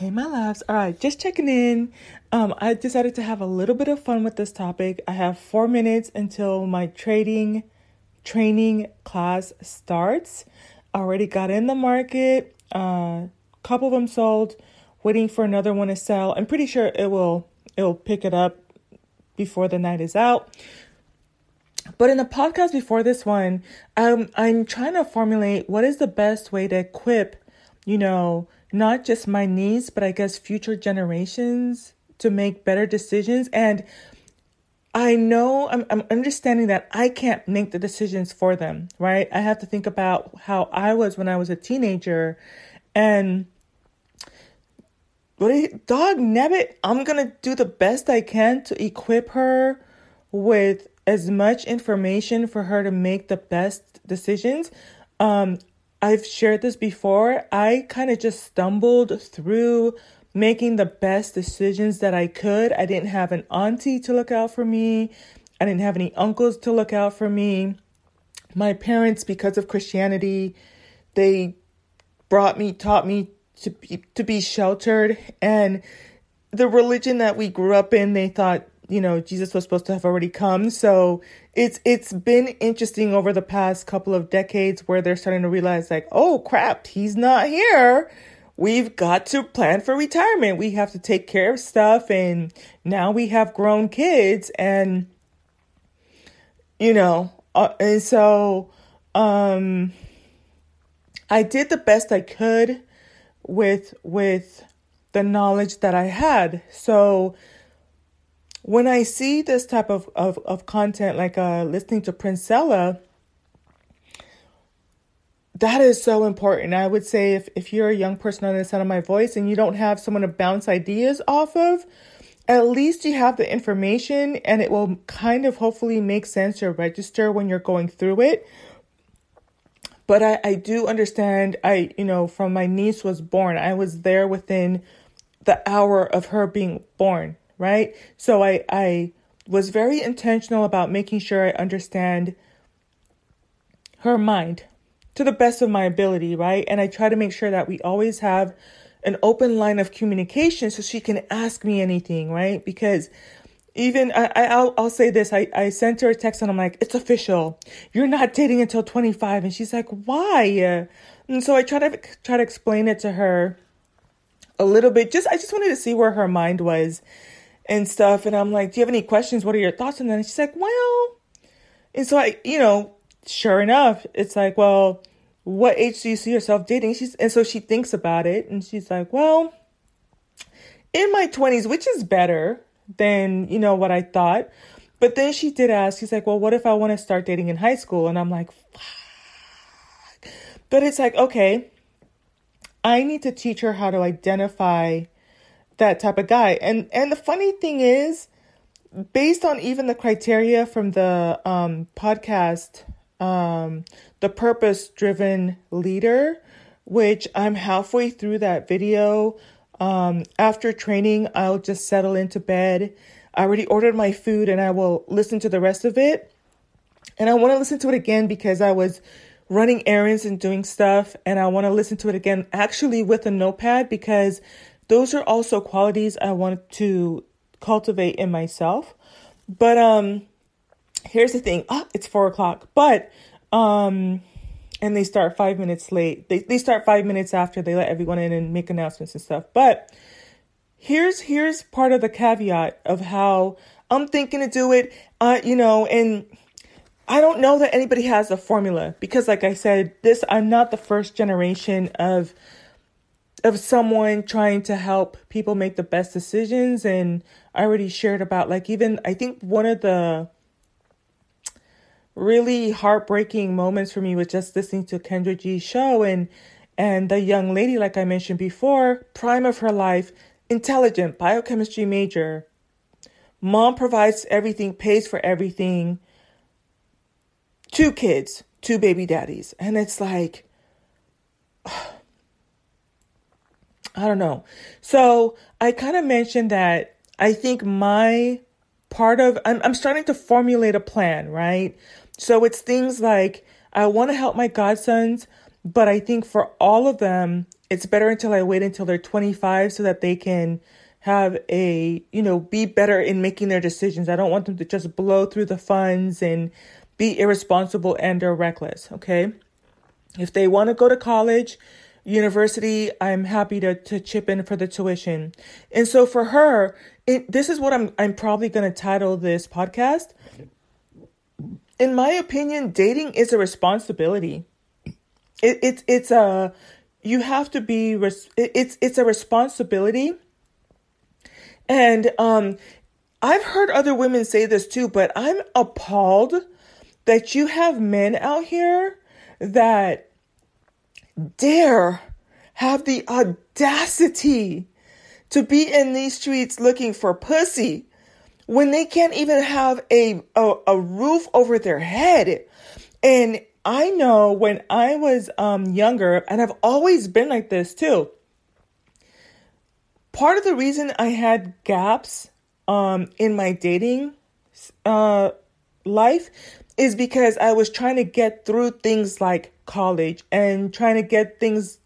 Hey, my loves. All right, just checking in. Um, I decided to have a little bit of fun with this topic. I have four minutes until my trading training class starts. Already got in the market. A uh, couple of them sold. Waiting for another one to sell. I'm pretty sure it will. It will pick it up before the night is out. But in the podcast before this one, um, I'm trying to formulate what is the best way to equip, you know not just my niece, but I guess future generations to make better decisions. And I know I'm, I'm understanding that I can't make the decisions for them, right? I have to think about how I was when I was a teenager and what dog nabbit, I'm gonna do the best I can to equip her with as much information for her to make the best decisions. Um, I've shared this before. I kind of just stumbled through making the best decisions that I could. I didn't have an auntie to look out for me, I didn't have any uncles to look out for me. My parents, because of Christianity, they brought me, taught me to be, to be sheltered. And the religion that we grew up in, they thought you know Jesus was supposed to have already come. So it's it's been interesting over the past couple of decades where they're starting to realize like, oh crap, he's not here. We've got to plan for retirement. We have to take care of stuff and now we have grown kids and you know, uh, and so um I did the best I could with with the knowledge that I had. So when I see this type of, of, of content, like uh, listening to Princella, that is so important. I would say if, if you're a young person on the sound of my voice and you don't have someone to bounce ideas off of, at least you have the information and it will kind of hopefully make sense or register when you're going through it. But I, I do understand I, you know, from my niece was born, I was there within the hour of her being born right? So I, I was very intentional about making sure I understand her mind to the best of my ability, right? And I try to make sure that we always have an open line of communication so she can ask me anything, right? Because even I, I'll I'll say this. I, I sent her a text and I'm like, it's official. You're not dating until 25. And she's like, why? And so I try to try to explain it to her a little bit. Just I just wanted to see where her mind was and stuff. And I'm like, Do you have any questions? What are your thoughts? And then she's like, Well, and so I, you know, sure enough, it's like, Well, what age do you see yourself dating? She's, and so she thinks about it and she's like, Well, in my 20s, which is better than, you know, what I thought. But then she did ask, she's like, Well, what if I want to start dating in high school? And I'm like, Fuck. But it's like, okay, I need to teach her how to identify that type of guy. And and the funny thing is, based on even the criteria from the um, podcast, um, the purpose driven leader, which I'm halfway through that video. Um, after training, I'll just settle into bed. I already ordered my food and I will listen to the rest of it. And I want to listen to it again because I was running errands and doing stuff and I want to listen to it again actually with a notepad because those are also qualities I want to cultivate in myself. But um here's the thing. Oh, it's four o'clock. But um and they start five minutes late. They they start five minutes after they let everyone in and make announcements and stuff. But here's here's part of the caveat of how I'm thinking to do it. Uh, you know, and I don't know that anybody has a formula because like I said, this I'm not the first generation of of someone trying to help people make the best decisions and I already shared about like even I think one of the really heartbreaking moments for me was just listening to Kendra G's show and and the young lady like I mentioned before, prime of her life, intelligent, biochemistry major. Mom provides everything, pays for everything. Two kids, two baby daddies. And it's like I don't know. So I kind of mentioned that I think my part of I'm, I'm starting to formulate a plan, right? So it's things like I want to help my godsons, but I think for all of them, it's better until I wait until they're 25 so that they can have a, you know, be better in making their decisions. I don't want them to just blow through the funds and be irresponsible and or reckless, okay? If they want to go to college, university, I'm happy to to chip in for the tuition. And so for her, it, this is what I'm I'm probably going to title this podcast. In my opinion, dating is a responsibility. It, it's it's a you have to be res- it, it's it's a responsibility. And um I've heard other women say this too, but I'm appalled that you have men out here that dare have the audacity to be in these streets looking for pussy when they can't even have a, a, a roof over their head. And I know when I was um, younger, and I've always been like this too. Part of the reason I had gaps um, in my dating uh, life is because I was trying to get through things like college and trying to get things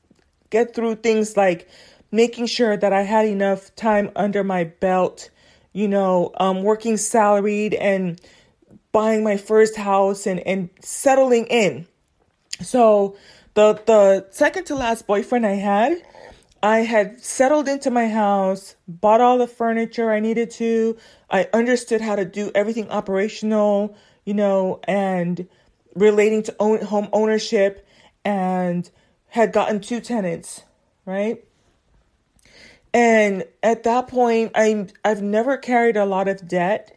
get through things like making sure that I had enough time under my belt, you know, um, working salaried and buying my first house and, and settling in. So the the second to last boyfriend I had, I had settled into my house, bought all the furniture I needed to. I understood how to do everything operational, you know, and relating to own, home ownership and had gotten two tenants, right? And at that point, I I've never carried a lot of debt.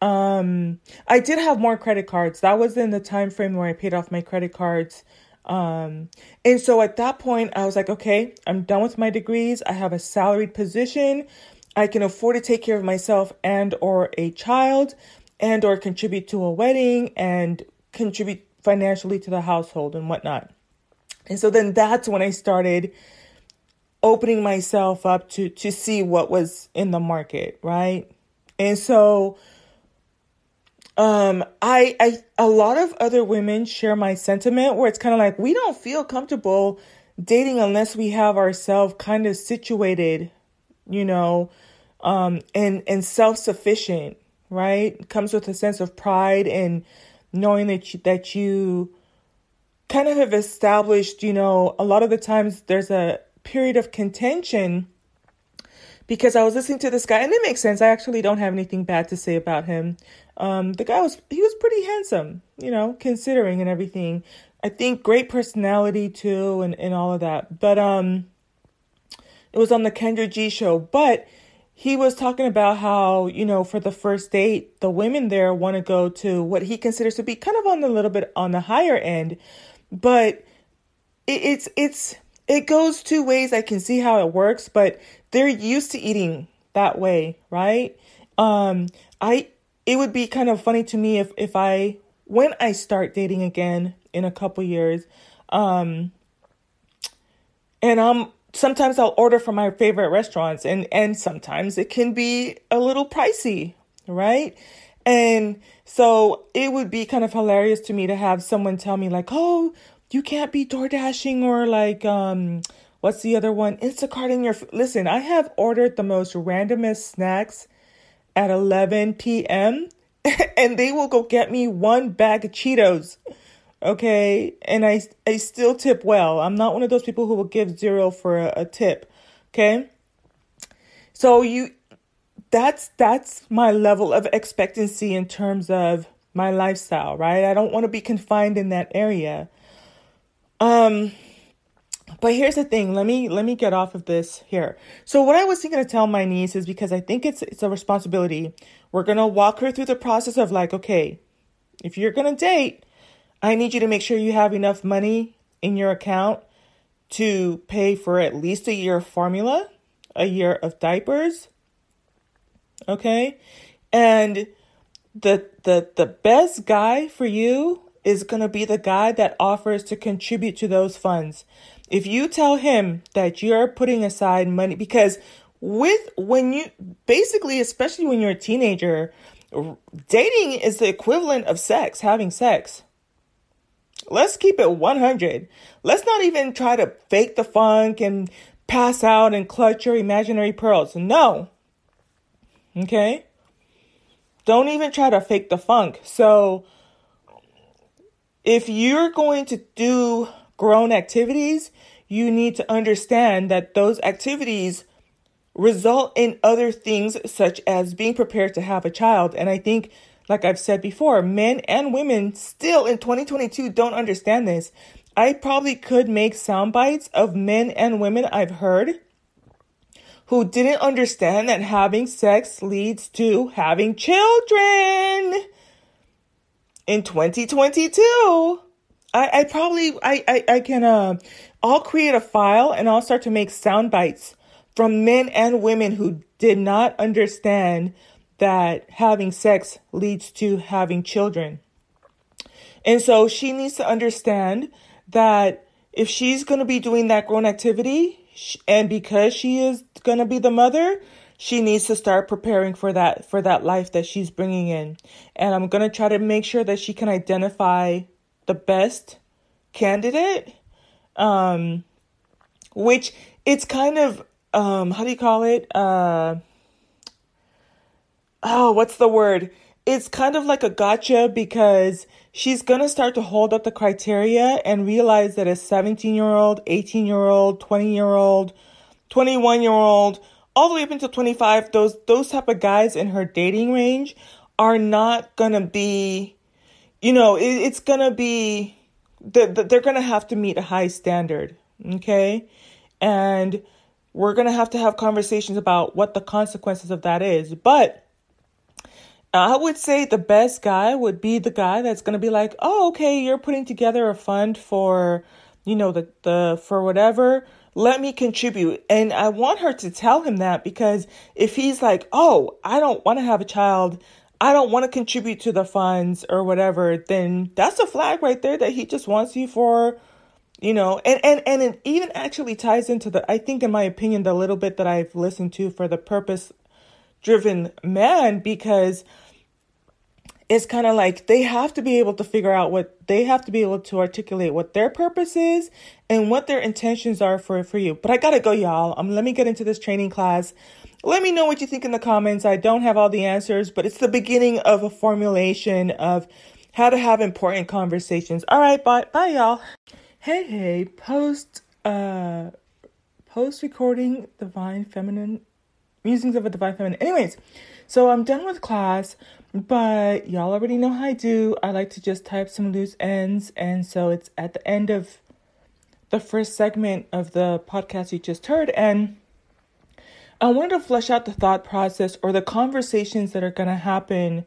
Um, I did have more credit cards. That was in the time frame where I paid off my credit cards. Um, and so at that point, I was like, okay, I'm done with my degrees. I have a salaried position. I can afford to take care of myself and or a child and or contribute to a wedding and contribute financially to the household and whatnot. And so then that's when I started opening myself up to to see what was in the market, right? And so um I I a lot of other women share my sentiment where it's kind of like we don't feel comfortable dating unless we have ourselves kind of situated, you know, um and and self-sufficient right? comes with a sense of pride and knowing that you, that you kind of have established, you know, a lot of the times there's a period of contention because I was listening to this guy and it makes sense. I actually don't have anything bad to say about him. Um, the guy was he was pretty handsome, you know, considering and everything. I think great personality too and, and all of that. But um it was on the Kendra G show. But he was talking about how, you know, for the first date, the women there want to go to what he considers to be kind of on the little bit on the higher end. But it, it's, it's, it goes two ways. I can see how it works, but they're used to eating that way, right? Um, I, it would be kind of funny to me if, if I, when I start dating again in a couple years, um, and I'm sometimes I'll order from my favorite restaurants and and sometimes it can be a little pricey, right? And so it would be kind of hilarious to me to have someone tell me like, "Oh, you can't be door dashing or like um what's the other one? Instacart in your f-. Listen, I have ordered the most randomest snacks at 11 p.m. and they will go get me one bag of Cheetos okay and i i still tip well. I'm not one of those people who will give zero for a, a tip okay? So you that's that's my level of expectancy in terms of my lifestyle right? I don't want to be confined in that area. Um but here's the thing. Let me let me get off of this here. So what i was thinking to tell my niece is because i think it's it's a responsibility. We're gonna walk her through the process of like okay if you're gonna date I need you to make sure you have enough money in your account to pay for at least a year of formula, a year of diapers. Okay? And the the the best guy for you is going to be the guy that offers to contribute to those funds. If you tell him that you're putting aside money because with when you basically especially when you're a teenager dating is the equivalent of sex, having sex let's keep it 100. Let's not even try to fake the funk and pass out and clutch your imaginary pearls. No. Okay? Don't even try to fake the funk. So, if you're going to do grown activities, you need to understand that those activities result in other things such as being prepared to have a child. And I think, like I've said before, men and women still in 2022 don't understand this. I probably could make sound bites of men and women I've heard who didn't understand that having sex leads to having children in 2022. I, I probably I, I, I can uh I'll create a file and I'll start to make sound bites from men and women who did not understand that having sex leads to having children. And so she needs to understand that if she's going to be doing that grown activity and because she is going to be the mother, she needs to start preparing for that for that life that she's bringing in. And I'm going to try to make sure that she can identify the best candidate um which it's kind of um how do you call it? Uh Oh, what's the word? It's kind of like a gotcha because she's going to start to hold up the criteria and realize that a 17 year old, 18 year old, 20 year old, 21 year old, all the way up until 25, those, those type of guys in her dating range are not going to be, you know, it, it's going to be, they're, they're going to have to meet a high standard. Okay. And we're going to have to have conversations about what the consequences of that is. But I would say the best guy would be the guy that's going to be like, "Oh, okay, you're putting together a fund for, you know, the the for whatever. Let me contribute." And I want her to tell him that because if he's like, "Oh, I don't want to have a child. I don't want to contribute to the funds or whatever," then that's a flag right there that he just wants you for you know and and and it even actually ties into the i think in my opinion the little bit that i've listened to for the purpose driven man because it's kind of like they have to be able to figure out what they have to be able to articulate what their purpose is and what their intentions are for for you. But I gotta go, y'all. Um, let me get into this training class. Let me know what you think in the comments. I don't have all the answers, but it's the beginning of a formulation of how to have important conversations. All right, bye, bye, y'all. Hey, hey, post, uh, post recording divine feminine musings of a divine feminine. Anyways, so I'm done with class, but y'all already know how I do. I like to just type some loose ends, and so it's at the end of the first segment of the podcast you just heard, and I wanted to flesh out the thought process or the conversations that are going to happen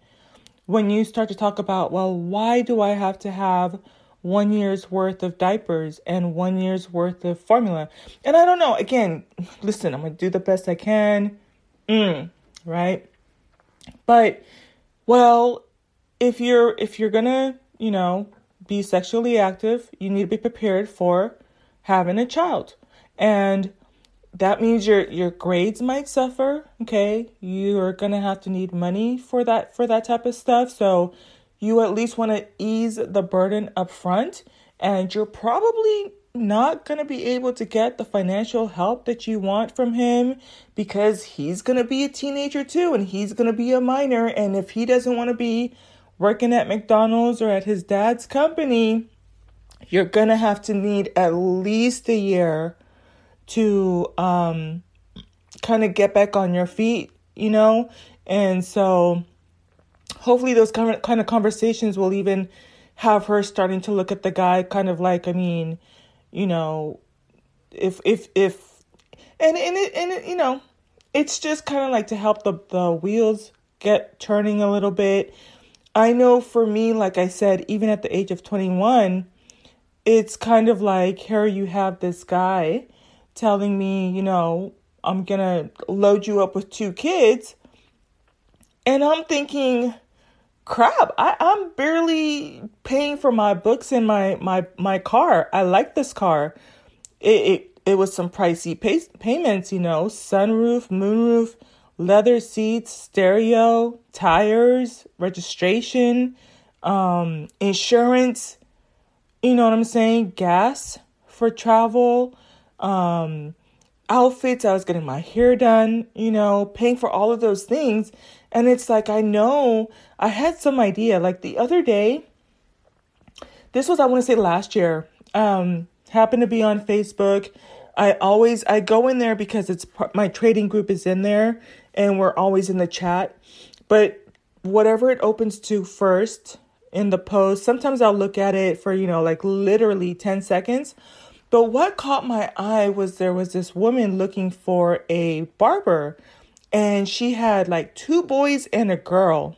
when you start to talk about, well, why do I have to have one year's worth of diapers and one year's worth of formula? And I don't know. Again, listen, I'm going to do the best I can. Mm, right? But well, if you're if you're going to, you know, be sexually active, you need to be prepared for having a child. And that means your your grades might suffer, okay? You are going to have to need money for that for that type of stuff. So you at least want to ease the burden up front and you're probably not going to be able to get the financial help that you want from him because he's going to be a teenager too and he's going to be a minor. And if he doesn't want to be working at McDonald's or at his dad's company, you're going to have to need at least a year to um, kind of get back on your feet, you know? And so hopefully those kind of conversations will even have her starting to look at the guy kind of like, I mean, you know, if if if and and it, and it, you know, it's just kind of like to help the the wheels get turning a little bit. I know for me, like I said, even at the age of 21, it's kind of like here you have this guy telling me, you know, I'm gonna load you up with two kids. And I'm thinking, crap I, i'm barely paying for my books and my my my car i like this car it it, it was some pricey pay, payments you know sunroof moonroof leather seats stereo tires registration um insurance you know what I'm saying, gas for travel, um, outfits. I was getting my hair done, you know, paying for all of those things. And it's like, I know I had some idea. Like the other day, this was, I want to say last year, um, happened to be on Facebook. I always, I go in there because it's my trading group is in there and we're always in the chat. But whatever it opens to first in the post, sometimes I'll look at it for, you know, like literally 10 seconds. But what caught my eye was there was this woman looking for a barber and she had like two boys and a girl.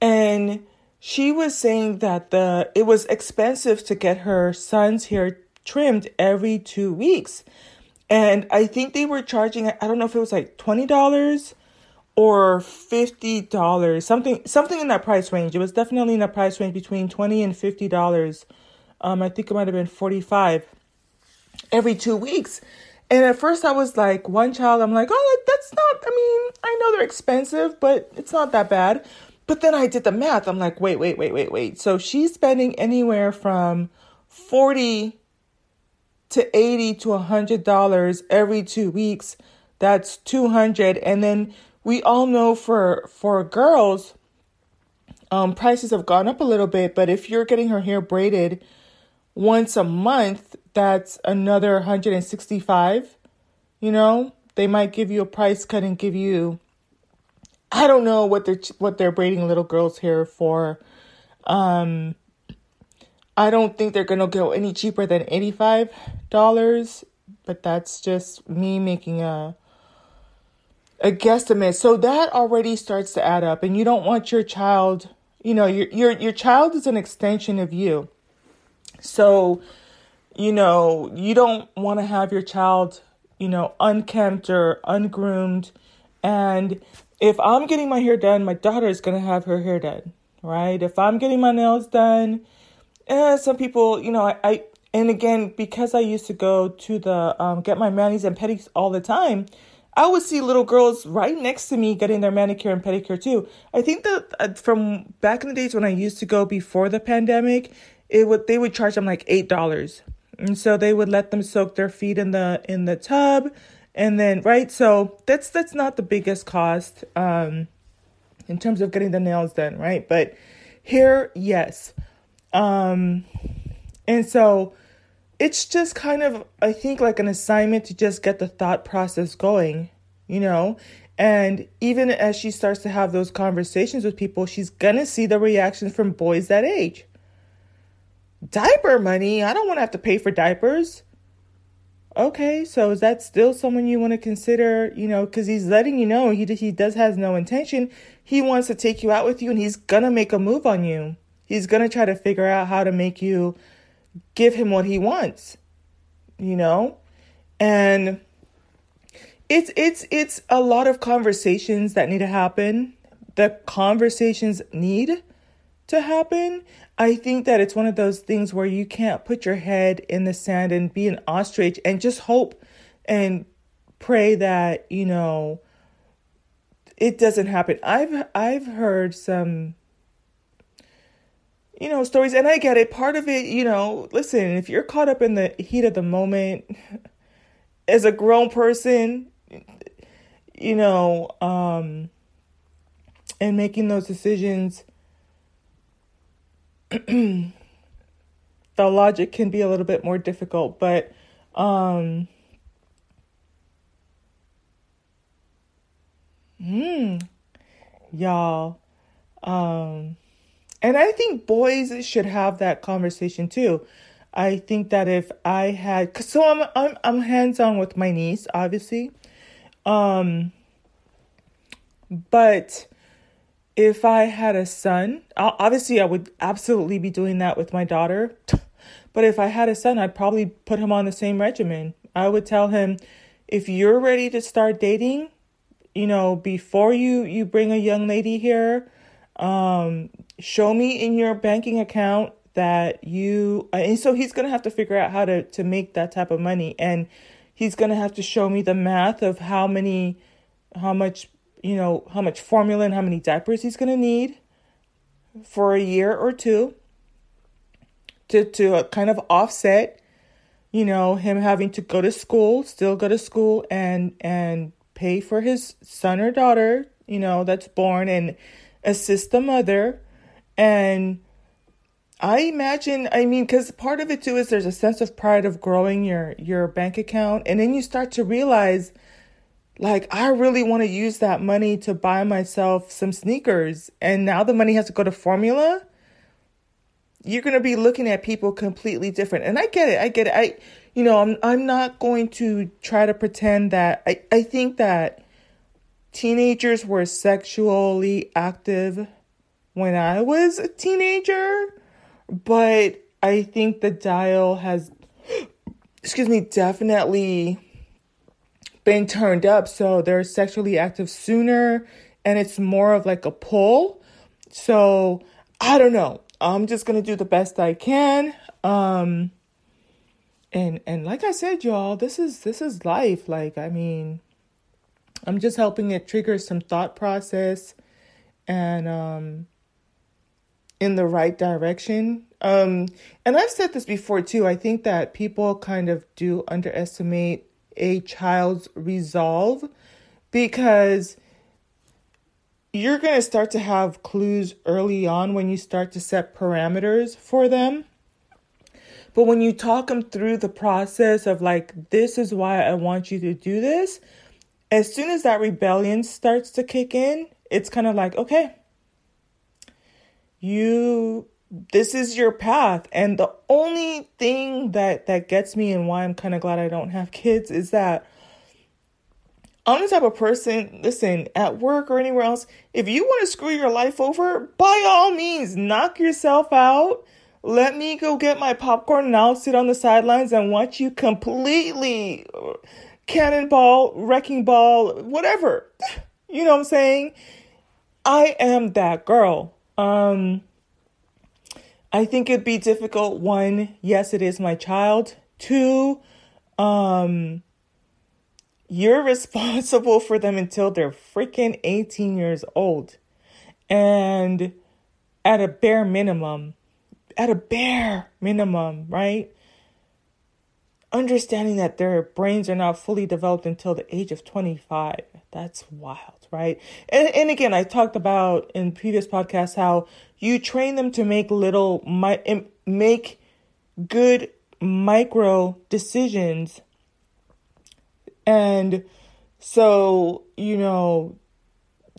And she was saying that the it was expensive to get her son's hair trimmed every 2 weeks. And I think they were charging I don't know if it was like $20 or $50, something something in that price range. It was definitely in that price range between 20 and $50. Um I think it might have been 45 every 2 weeks. And at first I was like, one child, I'm like, oh, that's not, I mean, I know they're expensive, but it's not that bad. But then I did the math. I'm like, wait, wait, wait, wait, wait. So she's spending anywhere from 40 to 80 to 100 dollars every 2 weeks. That's 200 and then we all know for for girls um prices have gone up a little bit, but if you're getting her hair braided once a month, that's another 165. You know, they might give you a price cut and give you I don't know what they're what they're braiding little girls' hair for. Um I don't think they're to go any cheaper than $85, but that's just me making a a guesstimate. So that already starts to add up and you don't want your child, you know, your your your child is an extension of you. So, you know, you don't want to have your child, you know, unkempt or ungroomed. And if I'm getting my hair done, my daughter is going to have her hair done, right? If I'm getting my nails done, eh, some people, you know, I, I and again, because I used to go to the um, get my manis and pedis all the time, I would see little girls right next to me getting their manicure and pedicure too. I think that uh, from back in the days when I used to go before the pandemic, it would they would charge them like eight dollars, and so they would let them soak their feet in the in the tub, and then right. So that's that's not the biggest cost um, in terms of getting the nails done, right? But here, yes, um, and so it's just kind of I think like an assignment to just get the thought process going, you know. And even as she starts to have those conversations with people, she's gonna see the reactions from boys that age diaper money. I don't want to have to pay for diapers. Okay, so is that still someone you want to consider? You know, because he's letting you know he he does has no intention. He wants to take you out with you, and he's gonna make a move on you. He's gonna try to figure out how to make you give him what he wants. You know, and it's it's it's a lot of conversations that need to happen. The conversations need to happen I think that it's one of those things where you can't put your head in the sand and be an ostrich and just hope and pray that, you know, it doesn't happen. I've I've heard some you know, stories and I get it. Part of it, you know, listen, if you're caught up in the heat of the moment as a grown person, you know, um and making those decisions the logic can be a little bit more difficult, but um hmm y'all um and I think boys should have that conversation too. I think that if I had cause so I'm I'm I'm hands-on with my niece, obviously. Um but if I had a son, obviously I would absolutely be doing that with my daughter. But if I had a son, I'd probably put him on the same regimen. I would tell him, if you're ready to start dating, you know, before you you bring a young lady here, um, show me in your banking account that you. And so he's gonna have to figure out how to to make that type of money, and he's gonna have to show me the math of how many, how much you know, how much formula and how many diapers he's going to need for a year or two to to uh, kind of offset, you know, him having to go to school, still go to school and and pay for his son or daughter, you know, that's born and assist the mother. And I imagine, I mean, because part of it too is there's a sense of pride of growing your your bank account, and then you start to realize, like, I really want to use that money to buy myself some sneakers, and now the money has to go to formula. You're gonna be looking at people completely different, and I get it. I get it. I, you know, I'm I'm not going to try to pretend that I I think that teenagers were sexually active when I was a teenager but I think the dial has, excuse me, definitely been turned up. So they're sexually active sooner and it's more of like a pull. So I don't know. I'm just going to do the best I can. Um, and and like I said, y'all, this is this is life. Like I mean, I'm just helping it trigger some thought process and um in the right direction. Um, and I've said this before too. I think that people kind of do underestimate a child's resolve because you're going to start to have clues early on when you start to set parameters for them. But when you talk them through the process of like, this is why I want you to do this, as soon as that rebellion starts to kick in, it's kind of like, okay, you this is your path. And the only thing that that gets me and why i'm kind of glad i don't have kids is that i'm the type of person listen at work or anywhere else if you want to screw your life over by all means knock yourself out. Let me go get my popcorn and i'll sit on the sidelines and watch you completely cannonball wrecking ball whatever. You know what i'm saying? I am that girl. Um, I think it'd be difficult. One, yes, it is my child. Two, um, you're responsible for them until they're freaking 18 years old. And at a bare minimum, at a bare minimum, right? Understanding that their brains are not fully developed until the age of 25. That's wild right? And, and again, I talked about in previous podcasts how you train them to make little, make good micro decisions. And so, you know,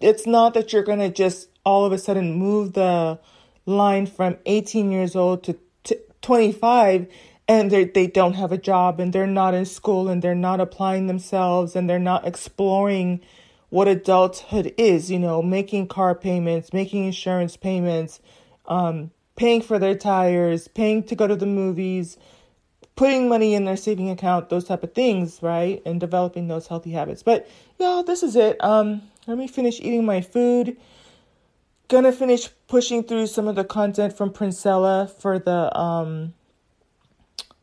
it's not that you're going to just all of a sudden move the line from 18 years old to, to 25 and they they don't have a job and they're not in school and they're not applying themselves and they're not exploring what adulthood is, you know, making car payments, making insurance payments, um, paying for their tires, paying to go to the movies, putting money in their saving account, those type of things, right? And developing those healthy habits. But yeah, this is it. Um, let me finish eating my food. Gonna finish pushing through some of the content from Princella for the um,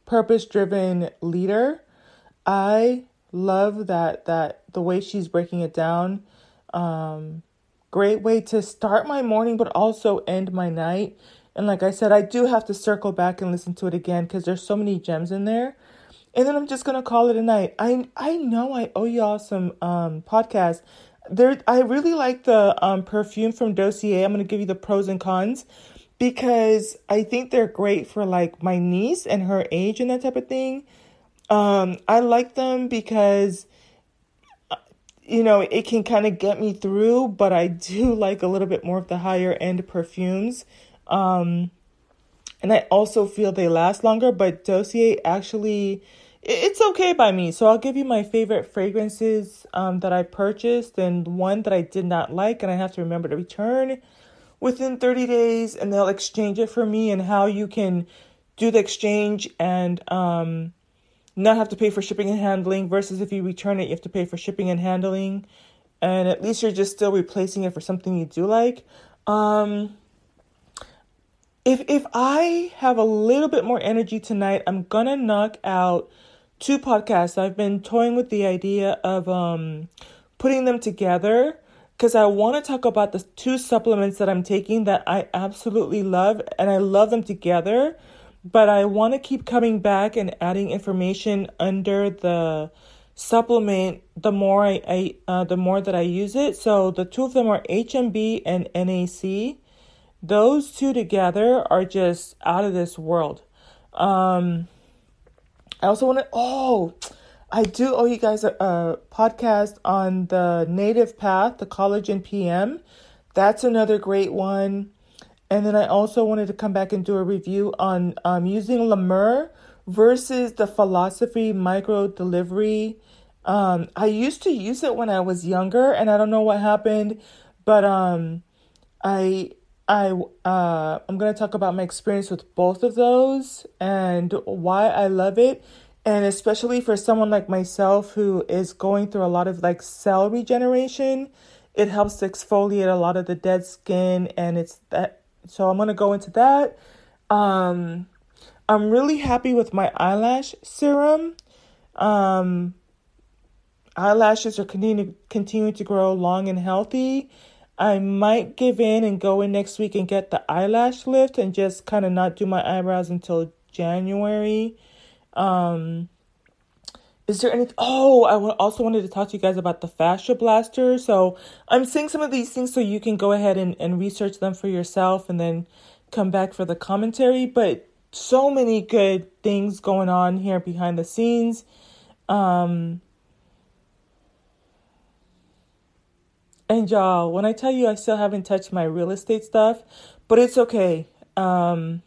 purpose driven leader. I love that that the way she's breaking it down. Um, great way to start my morning, but also end my night. And like I said, I do have to circle back and listen to it again because there's so many gems in there. And then I'm just gonna call it a night. I I know I owe y'all some um podcasts. There I really like the um perfume from Dossier. I'm gonna give you the pros and cons because I think they're great for like my niece and her age and that type of thing. Um, I like them because, uh, you know, it can kind of get me through, but I do like a little bit more of the higher end perfumes. Um, and I also feel they last longer, but Dossier actually, it's okay by me. So I'll give you my favorite fragrances um, that I purchased and one that I did not like, and I have to remember to return within 30 days, and they'll exchange it for me, and how you can do the exchange and um, not have to pay for shipping and handling versus if you return it, you have to pay for shipping and handling. And at least you're just still replacing it for something you do like. Um, if if I have a little bit more energy tonight, I'm gonna knock out two podcasts. I've been toying with the idea of um, putting them together because I want to talk about the two supplements that I'm taking that I absolutely love, and I love them together but I want to keep coming back and adding information under the supplement the more I, I uh, the more that I use it. So the two of them are HMB and NAC. Those two together are just out of this world. Um, I also want to. Oh, I do owe you guys a, a podcast on the Native Path, the collagen PM. That's another great one. And then I also wanted to come back and do a review on um, using Le Mer versus the Philosophy Micro Delivery. Um, I used to use it when I was younger, and I don't know what happened, but um, I I uh, I'm gonna talk about my experience with both of those and why I love it, and especially for someone like myself who is going through a lot of like cell regeneration, it helps to exfoliate a lot of the dead skin, and it's that. So I'm gonna go into that. Um, I'm really happy with my eyelash serum. Um, eyelashes are continuing continuing to grow long and healthy. I might give in and go in next week and get the eyelash lift and just kind of not do my eyebrows until January. Um, is there anything? Oh, I also wanted to talk to you guys about the fascia blaster. So I'm saying some of these things so you can go ahead and, and research them for yourself and then come back for the commentary. But so many good things going on here behind the scenes. Um, And y'all, when I tell you I still haven't touched my real estate stuff, but it's okay. Um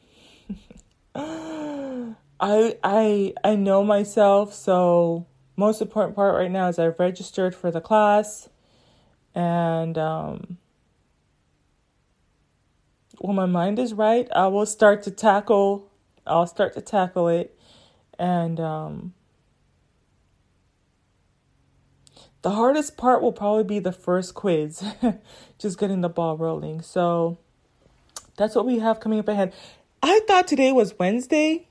I I I know myself, so most important part right now is I've registered for the class and um when my mind is right, I will start to tackle I'll start to tackle it and um The hardest part will probably be the first quiz, just getting the ball rolling. So that's what we have coming up ahead. I thought today was Wednesday.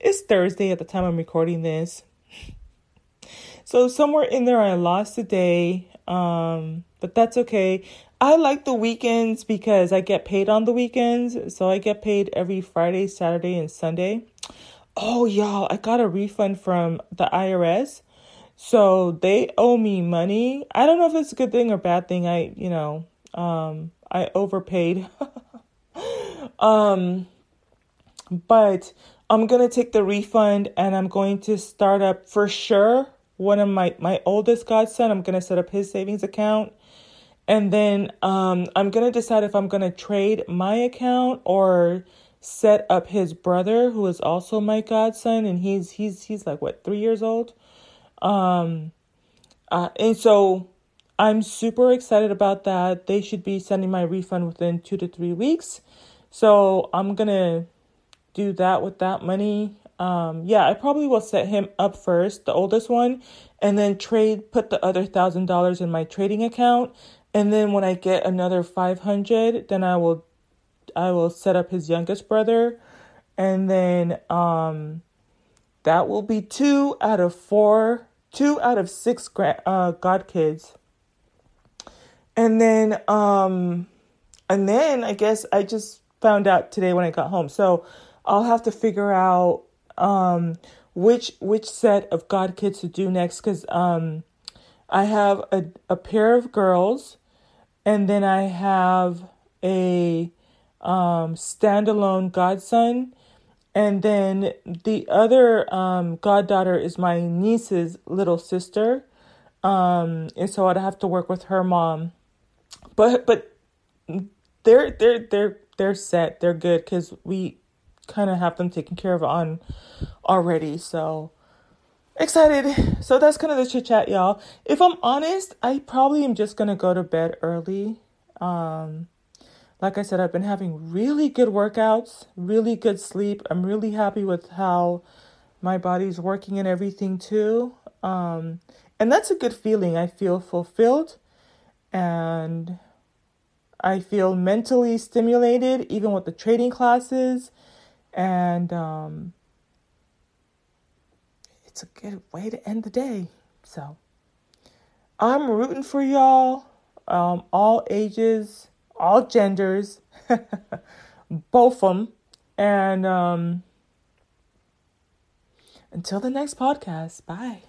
It's Thursday at the time I'm recording this. So somewhere in there I lost a day. Um, but that's okay. I like the weekends because I get paid on the weekends. So I get paid every Friday, Saturday, and Sunday. Oh, y'all, I got a refund from the IRS so they owe me money. I don't know if it's a good thing or bad thing. I, you know, um, I overpaid. um, but I'm gonna take the refund and I'm going to start up for sure. One of my my oldest godson, I'm gonna set up his savings account, and then um, I'm gonna decide if I'm gonna trade my account or set up his brother, who is also my godson, and he's he's he's like what three years old. Um, uh, and so I'm super excited about that. They should be sending my refund within two to three weeks. So I'm gonna do that with that money. Um, yeah, I probably will set him up first, the oldest one, and then trade, put the other thousand dollars in my trading account. And then when I get another 500, then I will, I will set up his youngest brother. And then, um, that will be two out of four two out of six gra- uh, god kids and then um and then i guess i just found out today when i got home so i'll have to figure out um which which set of god kids to do next because um i have a, a pair of girls and then i have a um standalone godson and then the other um, goddaughter is my niece's little sister. Um, and so I'd have to work with her mom. But but they're they're they're they're set. They're good because we kind of have them taken care of on already. So excited. So that's kind of the chit chat, y'all. If I'm honest, I probably am just gonna go to bed early. Um, like I said, I've been having really good workouts, really good sleep. I'm really happy with how my body's working and everything too. Um, and that's a good feeling. I feel fulfilled and I feel mentally stimulated, even with the trading classes. And um, it's a good way to end the day. So I'm rooting for y'all, um, all ages all genders, both of them. And um, Until the next podcast, bye.